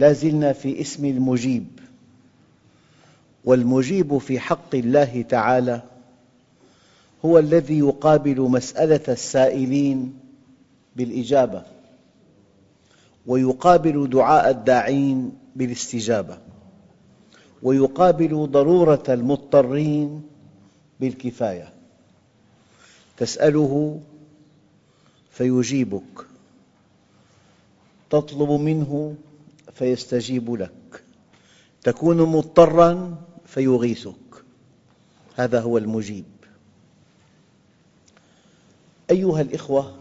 لا زلنا في اسم المجيب والمجيب في حق الله تعالى هو الذي يقابل مسألة السائلين بالإجابة ويقابل دعاء الداعين بالاستجابة ويقابل ضرورة المضطرين بالكفاية. تسأله فيجيبك تطلب منه فيستجيب لك. تكون مضطراً فيغيثك. هذا هو المجيب. أيها الأخوة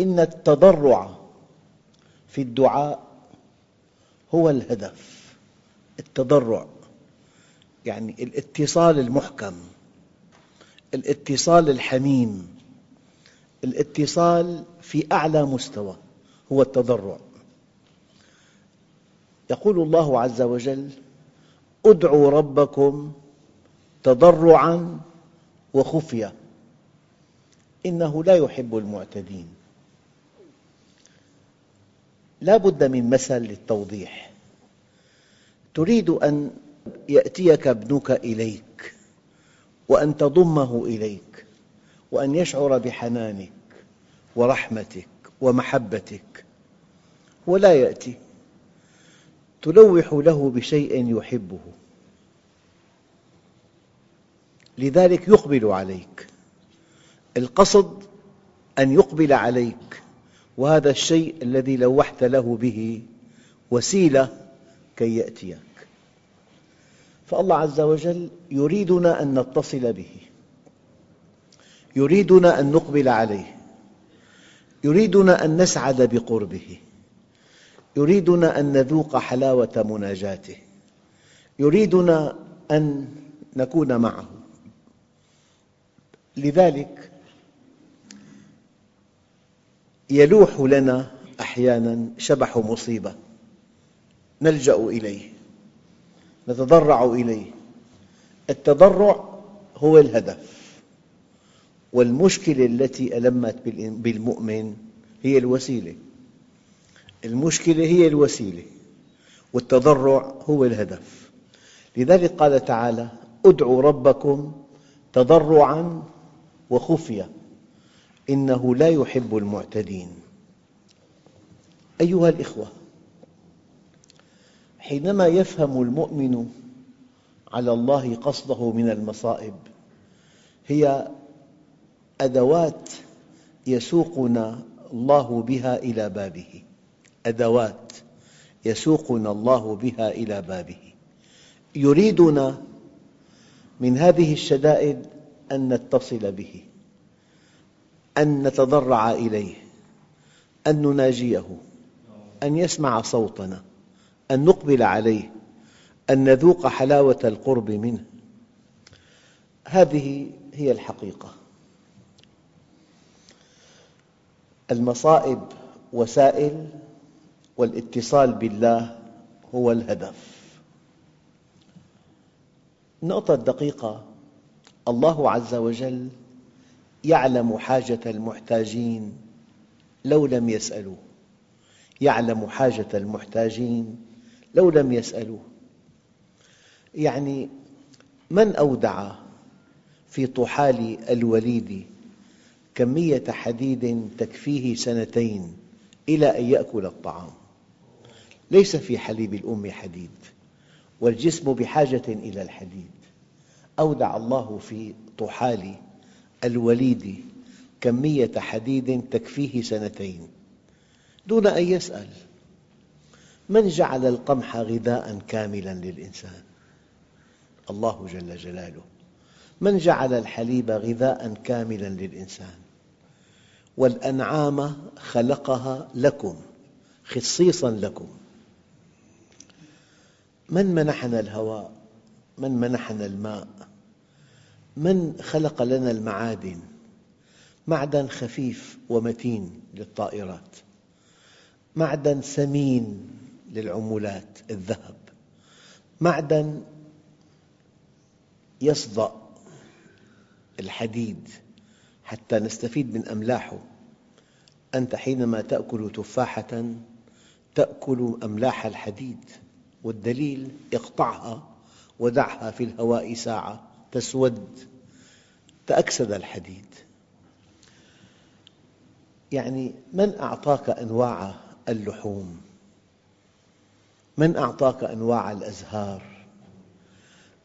إن التضرع في الدعاء هو الهدف. التضرع يعني الاتصال المحكم الاتصال الحميم الاتصال في أعلى مستوى هو التضرع. يقول الله عز وجل ادعوا ربكم تضرعاً وخفية إنه لا يحب المعتدين. لا بد من مثل للتوضيح. تريد أن يأتيك ابنك إليك وأن تضمه إليك وأن يشعر بحنانك ورحمتك ومحبتك ولا يأتي. تلوح له بشيء يحبه. لذلك يقبل عليك. القصد أن يقبل عليك. وهذا الشيء الذي لوحت له به وسيلة كي يأتيك. فالله عز وجل يريدنا أن نتصل به. يريدنا أن نقبل عليه. يريدنا أن نسعد بقربه. يريدنا أن نذوق حلاوة مناجاته. يريدنا أن نكون معه. لذلك يلوح لنا أحياناً شبح مصيبة. نلجأ إليه. نتضرع إليه. التضرع هو الهدف. والمشكلة التي ألمت بالمؤمن هي الوسيلة. المشكلة هي الوسيلة والتضرع هو الهدف. لذلك قال تعالى ادعوا ربكم تضرعاً وخفية إنه لا يحب المعتدين. أيها الأخوة حينما يفهم المؤمن على الله قصده من المصائب هي أدوات يسوقنا الله بها إلى بابه. أدوات يسوقنا الله بها إلى بابه. يريدنا من هذه الشدائد أن نتصل به أن نتضرع إليه أن نناجيه أن يسمع صوتنا أن نقبل عليه أن نذوق حلاوة القرب منه. هذه هي الحقيقة. المصائب وسائل والاتصال بالله هو الهدف. النقطة الدقيقة الله عز وجل يعلم حاجة المحتاجين لو لم يسألوه. يعلم حاجة المحتاجين لو لم يسألوه. يعني من أودع في طحال الوليد كمية حديد تكفيه سنتين إلى أن يأكل الطعام؟ ليس في حليب الأم حديد والجسم بحاجة إلى الحديد. أودع الله في طحال الوليد كمية حديد تكفيه سنتين دون أن يسأل. من جعل القمح غذاء كاملا للإنسان؟ الله جل جلاله. من جعل الحليب غذاء كاملا للإنسان؟ والأنعام خلقها لكم خصيصا لكم. من منحنا الهواء؟ من منحنا الماء؟ من خلق لنا المعادن؟ معدن خفيف ومتين للطائرات. معدن ثمين للعملات الذهب. معدن يصدأ الحديد حتى نستفيد من أملاحه. أنت حينما تأكل تفاحة تأكل أملاح الحديد. والدليل اقطعها ودعها في الهواء ساعة تسود. تأكسد الحديد. يعني من أعطاك أنواع اللحوم؟ من أعطاك أنواع الأزهار؟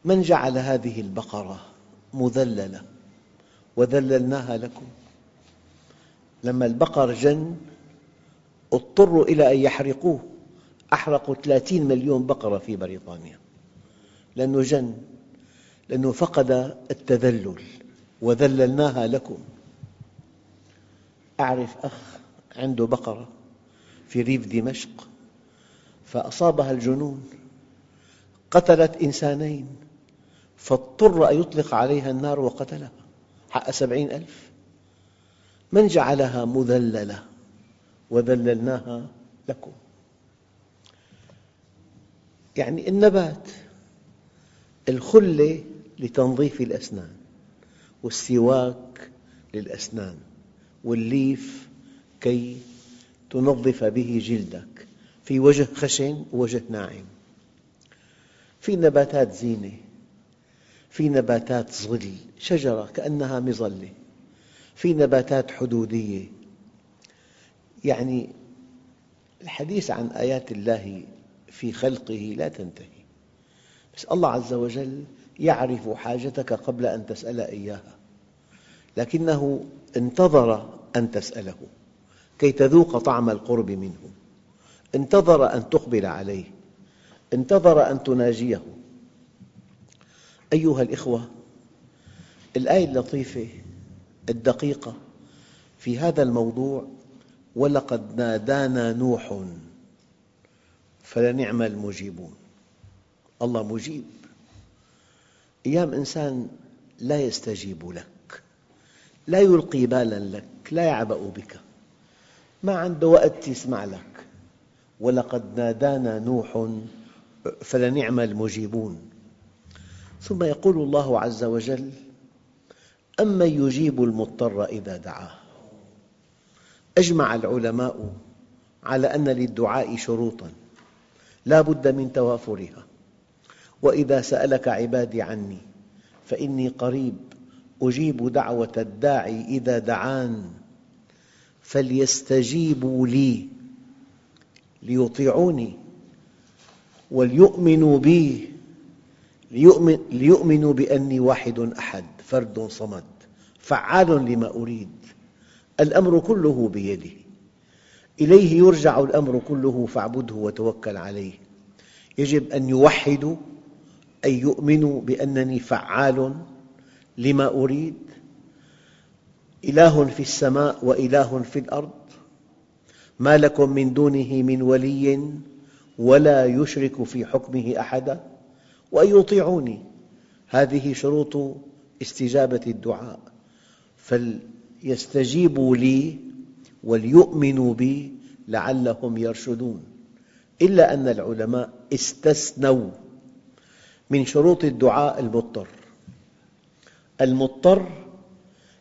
من جعل هذه البقرة مذللة وذللناها لكم؟ لما البقر جن اضطروا إلى أن يحرقوه. أحرقوا 30 مليون بقرة في بريطانيا. لأنه جن لأنه فقد التذلل وذللناها لكم. أعرف أخ عنده بقرة في ريف دمشق فأصابها الجنون قتلت إنسانين فاضطر أن يطلق عليها النار وقتلها حق سبعين ألف. من جعلها مذللة وذللناها لكم؟ يعني النبات الخلة لتنظيف الأسنان والسواك للأسنان والليف كي تنظف به جلدك في وجه خشن ووجه ناعم. في نباتات زينة في نباتات ظل شجرة كأنها مظلة في نباتات حدودية. يعني الحديث عن آيات الله في خلقه لا تنتهي. بس الله عز وجل يعرف حاجتك قبل أن تسأل إياها. لكنه انتظر أن تسأله. كي تذوق طعم القرب منه. انتظر أن تقبل عليه. انتظر أن تناجيه. أيها الأخوة الآية اللطيفة الدقيقة في هذا الموضوع ولقد نادانا نوح فلنعم المجيبون. الله مجيب. أيام إنسان لا يستجيب لك لا يلقي بالا لك لا يعبأ بك. ما عنده وقت يسمع لك. ولقد نادانا نوح فلنعم المجيبون. ثم يقول الله عز وجل أمن يجيب المضطر إذا دعاه. أجمع العلماء على أن للدعاء شروطاً. لا بد من توافرها. وإذا سألك عبادي عني فإني قريب أجيب دعوة الداعي إذا دعان فليستجيبوا لي ليطيعوني وليؤمنوا بي ليؤمن ليؤمنوا بأني واحد أحد فرد صمد فعال لما أريد الأمر كله بيده. إليه يرجع الأمر كله فاعبده وتوكل عليه. يجب أن يوحدوا أن يؤمنوا بأنني فعال لما أريد. إله في السماء وإله في الأرض. ما لكم من دونه من ولي ولا يشرك في حكمه أحدا. وأن يطيعوني. هذه شروط استجابة الدعاء. فليستجيبوا لي وليؤمنوا بي لعلهم يرشدون. إلا أن العلماء استثنوا من شروط الدعاء المضطر. المضطر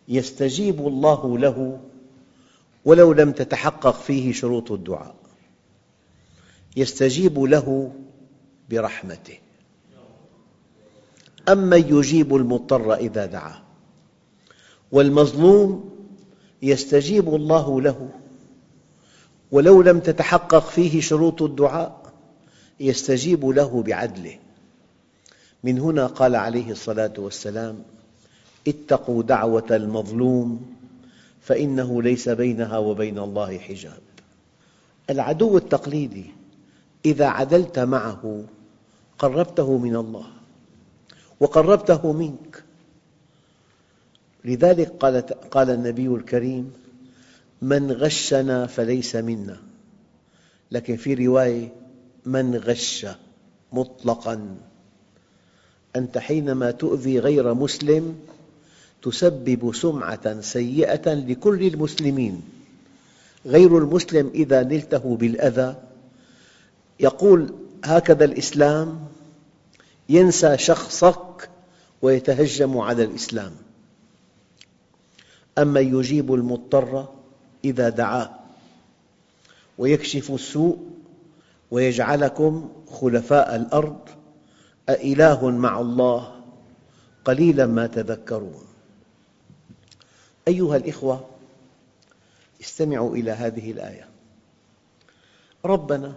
يستجيب الله له ولو لم تتحقق فيه شروط الدعاء. يستجيب له برحمته. أمن يجيب المضطر إذا دعاه. والمظلوم يستجيب الله له. ولو لم تتحقق فيه شروط الدعاء يستجيب له بعدله. من هنا قال عليه الصلاة والسلام اتقوا دعوة المظلوم فإنه ليس بينها وبين الله حجاب. العدو التقليدي إذا عدلت معه قربته من الله وقربته منك. لذلك قال, النبي الكريم من غشنا فليس منا. لكن في رواية من غش مطلقاً. أنت حينما تؤذي غير مسلم تسبب سمعة سيئة لكل المسلمين. غير المسلم إذا نلته بالأذى يقول هكذا الإسلام ينسى شخصك ويتهجم على الإسلام. أما يجيب المضطر إذا دعاه ويكشف السوء ويجعلكم خلفاء الأرض أإله مع الله قليلا ما تذكرون. أيها الأخوة استمعوا إلى هذه الآية. ربنا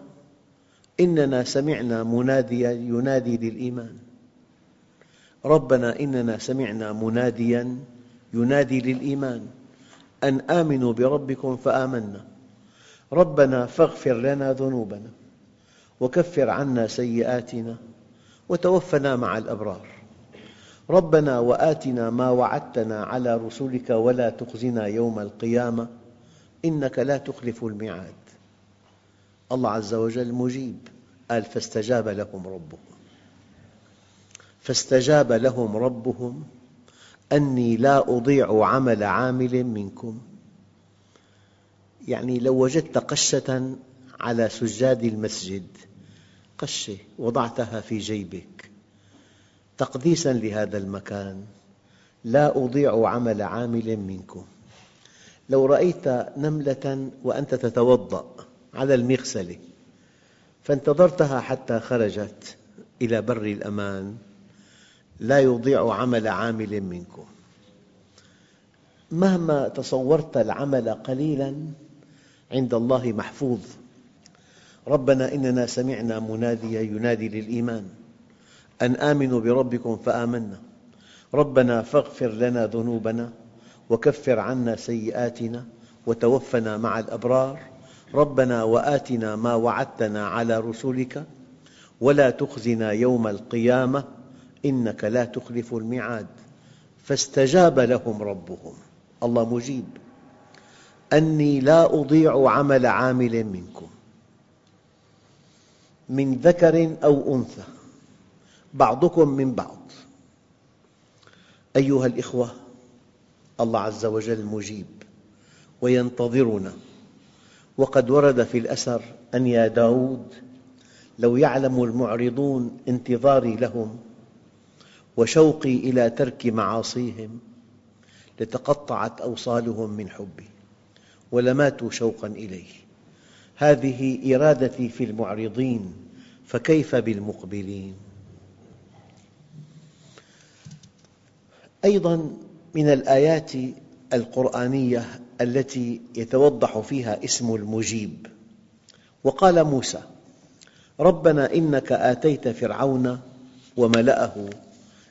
إننا سمعنا مناديا ينادي للإيمان. ربنا إننا سمعنا مناديا ينادي للإيمان أن آمنوا بربكم فآمنا. ربنا فاغفر لنا ذنوبنا وكفر عنا سيئاتنا وتوفنا مع الأبرار. ربنا وآتنا ما وعدتنا على رسلك ولا تخزنا يوم القيامة إنك لا تخلف الميعاد. الله عز وجل مجيب قال فاستجاب لهم ربهم. فاستجاب لهم ربهم أني لا أضيع عمل عامل منكم. يعني لو وجدت قشة على سجاد المسجد قشة وضعتها في جيبك تقديسا لهذا المكان لا أضيع عمل عامل منكم. لو رأيت نملة وأنت تتوضأ على المغسلة فانتظرتها حتى خرجت إلى بر الأمان. لا يضيع عمل عامل منكم. مهما تصورت العمل قليلا عند الله محفوظ. ربنا إننا سمعنا مناديا ينادي للإيمان. أن آمنوا بربكم فآمنا. ربنا فاغفر لنا ذنوبنا وكفر عنا سيئاتنا وتوفنا مع الأبرار. ربنا وآتنا ما وعدتنا على رسلك. ولا تخزنا يوم القيامة. إنك لا تخلف الميعاد. فاستجاب لهم ربهم. الله مجيب. أني لا أضيع عمل عامل منكم. من ذكر أو أنثى. بعضكم من بعض. أيها الأخوة الله عز وجل مجيب وينتظرنا. وقد ورد في الأثر أن يا داود لو يعلم المعرضون انتظاري لهم وشوقي إلى ترك معاصيهم لتقطعت أوصالهم من حبي ولماتوا شوقا إليه. هذه إرادتي في المعرضين فكيف بالمقبلين؟ أيضا من الآيات القرآنية التي يتوضح فيها اسم المجيب. وقال موسى ربنا إنك آتيت فرعون وملأه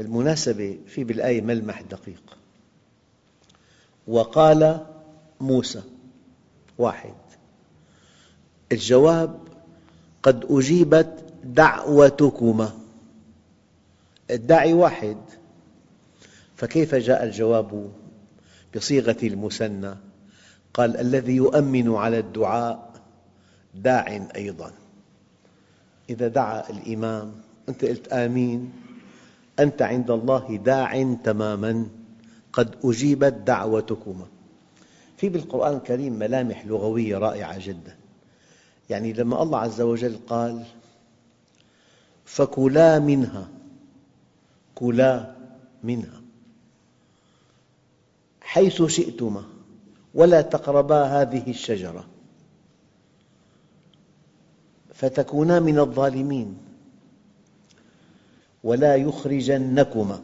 بالمناسبة في بالآية ملمح دقيق وقال موسى واحد الجواب قد أجيبت دعوتكما. الداعي واحد. فكيف جاء الجواب بصيغة المثنى؟ قال الذي يؤمن على الدعاء داع أيضا. إذا دعا الإمام أنت قلت آمين. أنت عند الله داع تماما. قد أجيبت دعوتكما. في بالقرآن الكريم ملامح لغوية رائعة جدا. يعني لما الله عز وجل قال فكلا منها. كلا منها. حيث شئتما ولا تقربا هذه الشجرة. فتكونا من الظالمين. ولا يخرجنكما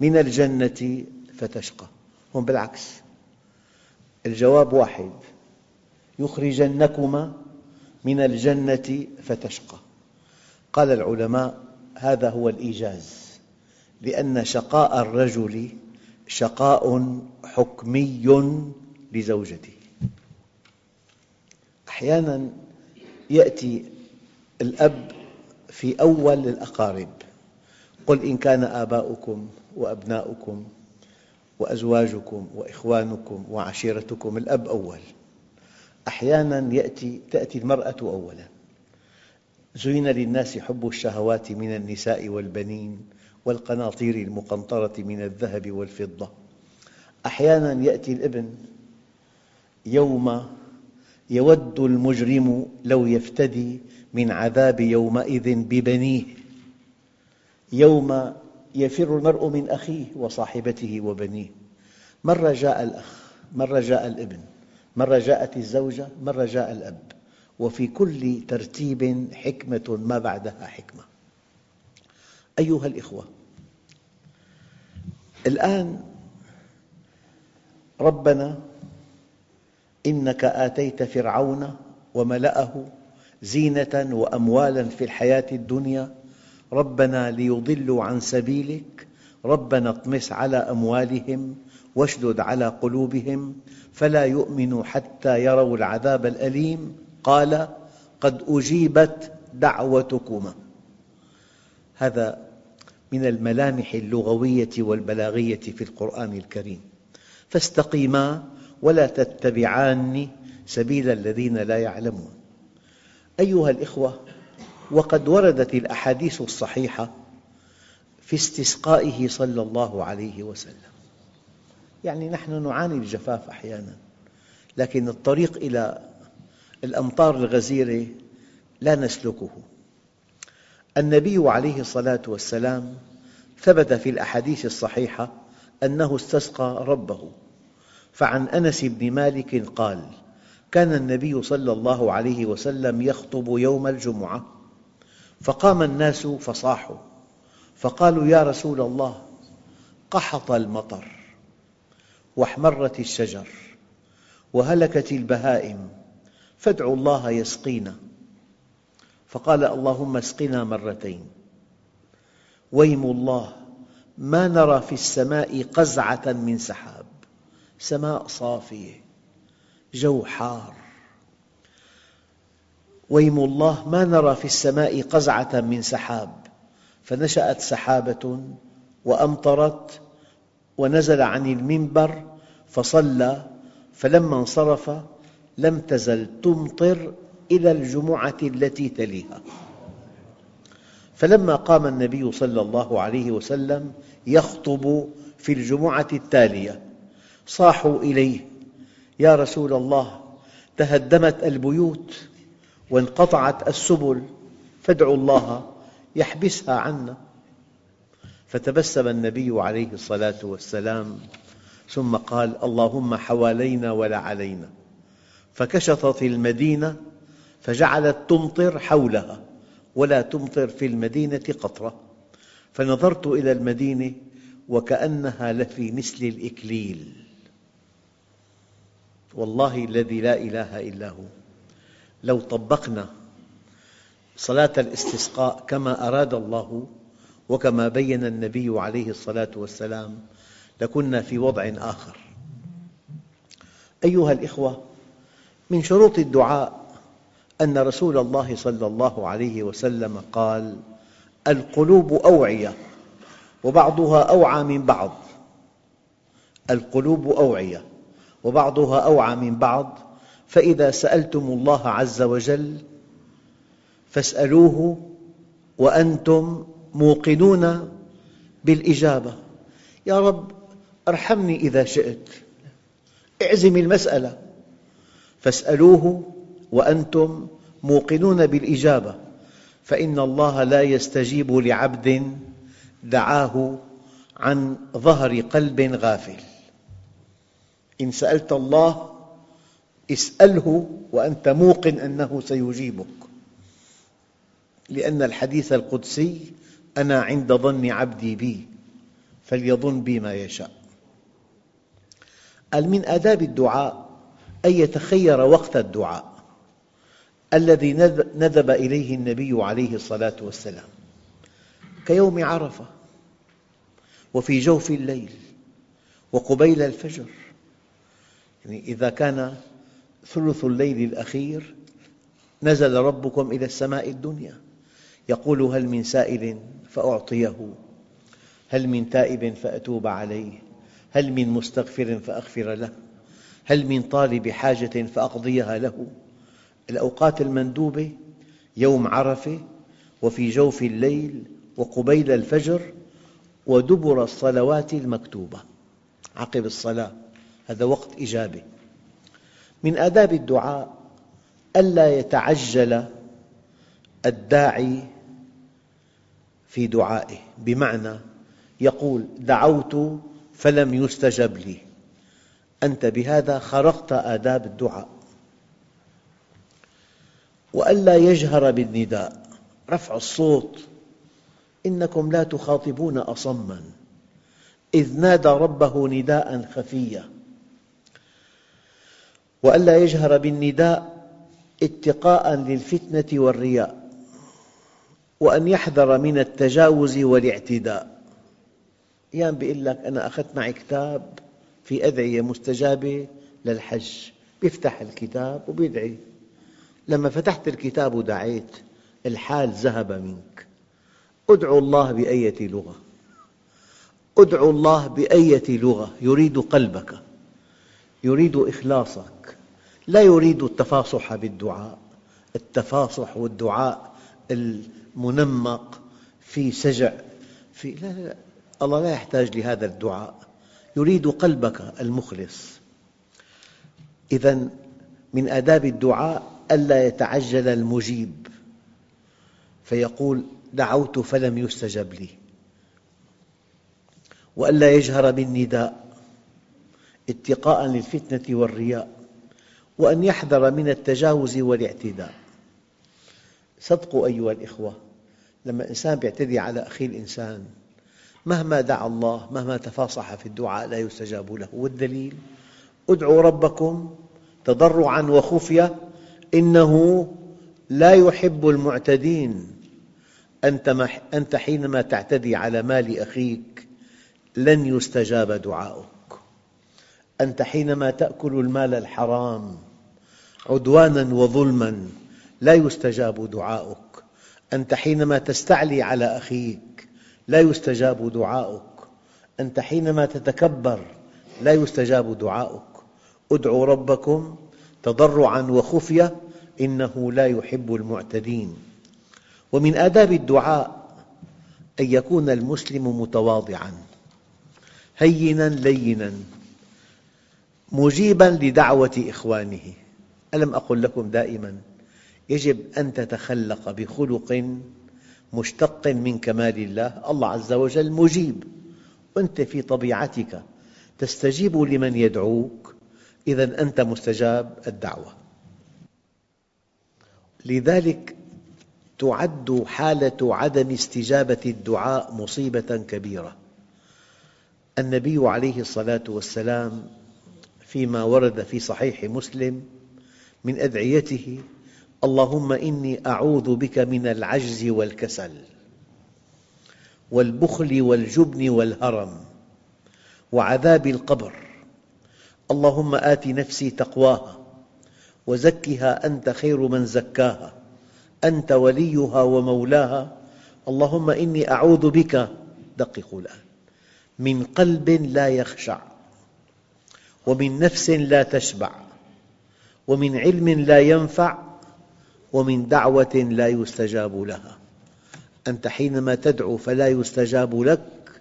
من الجنة فتشقى. هم بالعكس. الجواب واحد. يخرجنكما من الجنة فتشقى. قال العلماء هذا هو الإيجاز لأن شقاء الرجل شقاء حكمي لزوجته. أحيانا يأتي الأب في أول الأقارب. قل إن كان آباؤكم وأبناؤكم وأزواجكم وإخوانكم وعشيرتكم الأب أول. أحيانا يأتي تأتي المرأة أولا. زين للناس حب الشهوات من النساء والبنين والقناطير المقنطرة من الذهب والفضة. أحيانا يأتي الابن يوم يود المجرم لو يفتدي من عذاب يومئذ ببنيه. يوم يفر المرء من أخيه وصاحبته وبنيه. مرة جاء الأخ مرة جاء الابن مرة جاءت الزوجة مرة جاء الأب. وفي كل ترتيب حكمة ما بعدها حكمة. أيها الأخوة الآن ربنا إنك آتيت فرعون وملأه زينة وأموالا في الحياة الدنيا ربنا ليضلوا عن سبيلك. ربنا اطمس على أموالهم واشدد على قلوبهم. فلا يؤمنوا حتى يروا العذاب الأليم. قال قد أجيبت دعوتكما. هذا من الملامح اللغوية والبلاغية في القرآن الكريم. فاستقيما ولا تتبعان سبيل الذين لا يعلمون. أيها الأخوة وقد وردت الأحاديث الصحيحة في استسقائه صلى الله عليه وسلم. يعني نحن نعاني الجفاف أحيانا لكن الطريق إلى الأمطار الغزيرة لا نسلكه. النبي عليه الصلاة والسلام ثبت في الأحاديث الصحيحة أنه استسقى ربه فعن أنس بن مالك قال كان النبي صلى الله عليه وسلم يخطب يوم الجمعة فقام الناس فصاحوا فقالوا يا رسول الله قحط المطر واحمرت الشجر وهلكت البهائم فادعوا الله يسقينا. فقال اللهم اسقنا مرتين. ويم الله ما نرى في السماء قزعة من سحاب سماء صافية جو حار. ويم الله ما نرى في السماء قزعة من سحاب. فنشأت سحابة وأمطرت ونزل عن المنبر فصلى فلما انصرف لم تزل تمطر إلى الجمعة التي تليها. فلما قام النبي صلى الله عليه وسلم يخطب في الجمعة التالية صاحوا إليه يا رسول الله تهدمت البيوت وانقطعت السبل فادعوا الله يحبسها عنا. فتبسم النبي عليه الصلاة والسلام ثم قال اللهم حوالينا ولا علينا. فكشطت المدينة فجعلت تمطر حولها ولا تمطر في المدينة قطرة. فنظرت إلى المدينة وكأنها لفي مثل الإكليل. والله الذي لا إله إلا هو. لو طبقنا صلاة الاستسقاء كما أراد الله وكما بين النبي عليه الصلاة والسلام لكنا في وضع آخر. أيها الأخوة من شروط الدعاء أن رسول الله صلى الله عليه وسلم قال القلوب أوعية وبعضها أوعى من بعض. القلوب أوعية وبعضها أوعى من بعض فإذا سألتم الله عز وجل فاسألوه وأنتم موقنون بالإجابة. يا رب أرحمني إذا شئت. اعزم المسألة. فاسألوه وأنتم موقنون بالإجابة. فإن الله لا يستجيب لعبد دعاه عن ظهر قلب غافل. إن سألت الله اسأله وأنت موقن أنه سيجيبك. لأن الحديث القدسي أنا عند ظن عبدي بي فليظن بي ما يشاء. قال من آداب الدعاء أن يتخير وقت الدعاء الذي ندب إليه النبي عليه الصلاة والسلام كيوم عرفة وفي جوف الليل وقبيل الفجر. يعني إذا كان ثلث الليل الأخير نزل ربكم إلى السماء الدنيا. يقول هل من سائل فأعطيه هل من تائب فأتوب عليه هل من مستغفر فأغفر له هل من طالب حاجة فأقضيها له. الأوقات المندوبة يوم عرفة وفي جوف الليل وقبيل الفجر ودبر الصلوات المكتوبة. عقب الصلاة هذا وقت إجابة. من آداب الدعاء ألا يتعجل الداعي في دعائه. بمعنى يقول دعوت فلم يستجب لي. أنت بهذا خرقت آداب الدعاء. وألا يجهر بالنداء. رفع الصوت. إنكم لا تخاطبون أصماً. إذ نادى ربه نداء خفيا. وألا يجهر بالنداء اتقاء للفتنة والرياء وأن يحذر من التجاوز والاعتداء. أحيانا يقول لك أنا أخذت معي كتاب في أدعية مستجابة للحج يفتح الكتاب ويدعي لما فتحت الكتاب ودعيت الحال ذهب منك. أدعو الله بأية لغة. أدعو الله بأية لغة. يريد قلبك. يريد إخلاصك. لا يريد التفاصح بالدعاء. التفاصح والدعاء المنمق في سجع في لا لا الله لا يحتاج لهذا الدعاء. يريد قلبك المخلص. إذا من آداب الدعاء ألا يتعجل المجيب. فيقول دعوت فلم يستجب لي. وألا يجهر بالنداء. اتقاء للفتنة والرياء. وأن يحذر من التجاوز والاعتداء صدقوا أيها الأخوة لما إنسان يعتدي على أخيه الإنسان مهما دعا الله مهما تفاصح في الدعاء لا يستجاب له. والدليل؟ ادعوا ربكم تضرعا وخفية إنه لا يحب المعتدين. أنت حينما تعتدي على مال أخيك لن يستجاب دعاؤك أنت حينما تأكل المال الحرام عدوانا وظلما لا يستجاب دعاؤك. أنت حينما تستعلي على أخيك لا يستجاب دعاؤك. أنت حينما تتكبر لا يستجاب دعاؤك. ادعوا ربكم تضرعا وخفية إنه لا يحب المعتدين. ومن آداب الدعاء أن يكون المسلم متواضعاً هيناً ليناً مجيباً لدعوة إخوانه. ألم أقل لكم دائماً يجب أن تتخلق بخلق مشتق من كمال الله. الله عز وجل مجيب. وأنت في طبيعتك تستجيب لمن يدعوك. إذا أنت مستجاب الدعوة. لذلك تعد حالة عدم استجابة الدعاء مصيبة كبيرة. النبي عليه الصلاة والسلام فيما ورد في صحيح مسلم من أدعيته اللهم إني أعوذ بك من العجز والكسل والبخل والجبن والهرم وعذاب القبر. اللهم آت نفسي تقواها وزكها أنت خير من زكاها أنت وليها ومولاها. اللهم إني أعوذ بك دققوا الآن من قلب لا يخشع. ومن نفس لا تشبع ومن علم لا ينفع ومن دعوة لا يستجاب لها. أنت حينما تدعو فلا يستجاب لك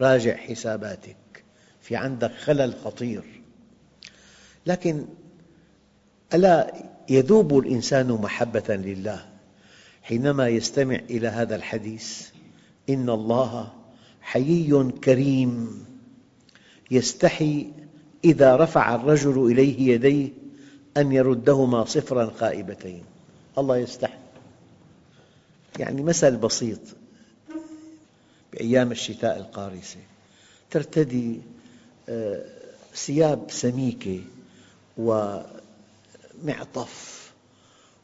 راجع حساباتك. في عندك خلل خطير. لكن ألا يذوب الإنسان محبة لله حينما يستمع إلى هذا الحديث؟ إن الله حيي كريم يستحي إذا رفع الرجل إليه يديه أن يردهما صفرا خائبتين. الله يستحي. يعني مثل بسيط بأيام الشتاء القارسة. ترتدي آه، ثياب سميكة ومعطف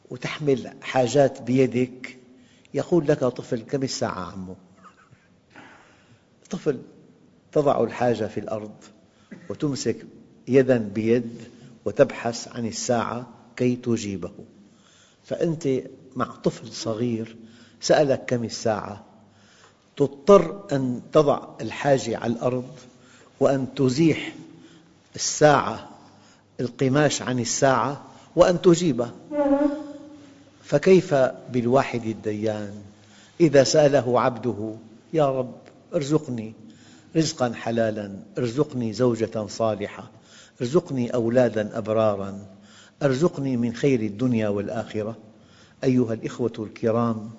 وتحمل حاجات بيدك. يقول لك طفل كم الساعة عمو؟ طفل تضع الحاجة في الأرض. وتمسك يدا بيد وتبحث عن الساعة كي تجيبه. فأنت مع طفل صغير سألك كم الساعة. تضطر أن تضع الحاجة على الأرض وأن تزيح الساعة القماش عن الساعة وأن تجيبه. فكيف بالواحد الديان؟ إذا سأله عبده يا رب ارزقني. رزقا حلالا ارزقني زوجة صالحة ارزقني أولادا أبرارا ارزقني من خير الدنيا والآخرة. أيها الإخوة الكرام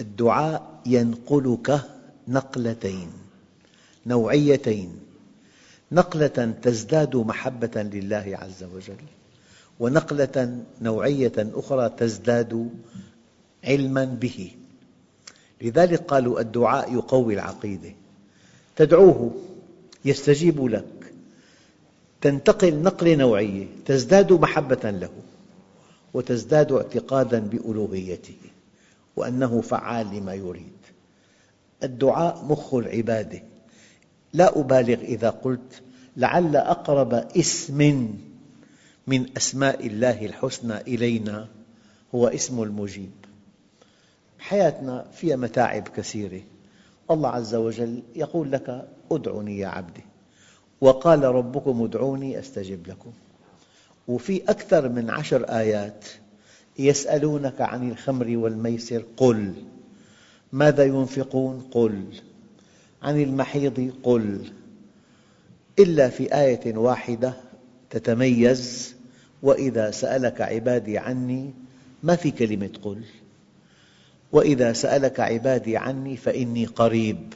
الدعاء ينقلك نقلتين نوعيتين. نقلة تزداد محبة لله عز وجل ونقلة نوعية أخرى تزداد علما به. لذلك قالوا الدعاء يقوي العقيدة. تدعوه يستجيب لك. تنتقل نقلة نوعية تزداد محبة له وتزداد اعتقادا بألوهيته وأنه فعال لما يريد. الدعاء مخ العبادة. لا أبالغ إذا قلت لعل أقرب اسم من أسماء الله الحسنى إلينا هو اسم المجيب. حياتنا فيها متاعب كثيرة. الله عز وجل يقول لك ادعني يا عبدي. وقال ربكم ادعوني أستجب لكم. وفي أكثر من عشر آيات يسألونك عن الخمر والميسر قل. ماذا ينفقون؟ قل. عن المحيض؟ قل. إلا في آية واحدة تتميز وإذا سألك عبادي عني ما في كلمة قل؟ وإذا سألك عبادي عني فإني قريب.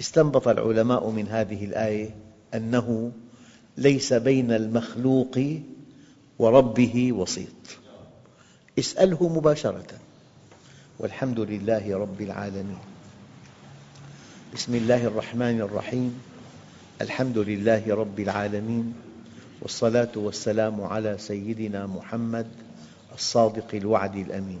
استنبط العلماء من هذه الآية أنه ليس بين المخلوق وربه وسيط. اسأله مباشرة. والحمد لله رب العالمين. بسم الله الرحمن الرحيم. الحمد لله رب العالمين. والصلاة والسلام على سيدنا محمد الصادق الوعد الأمين.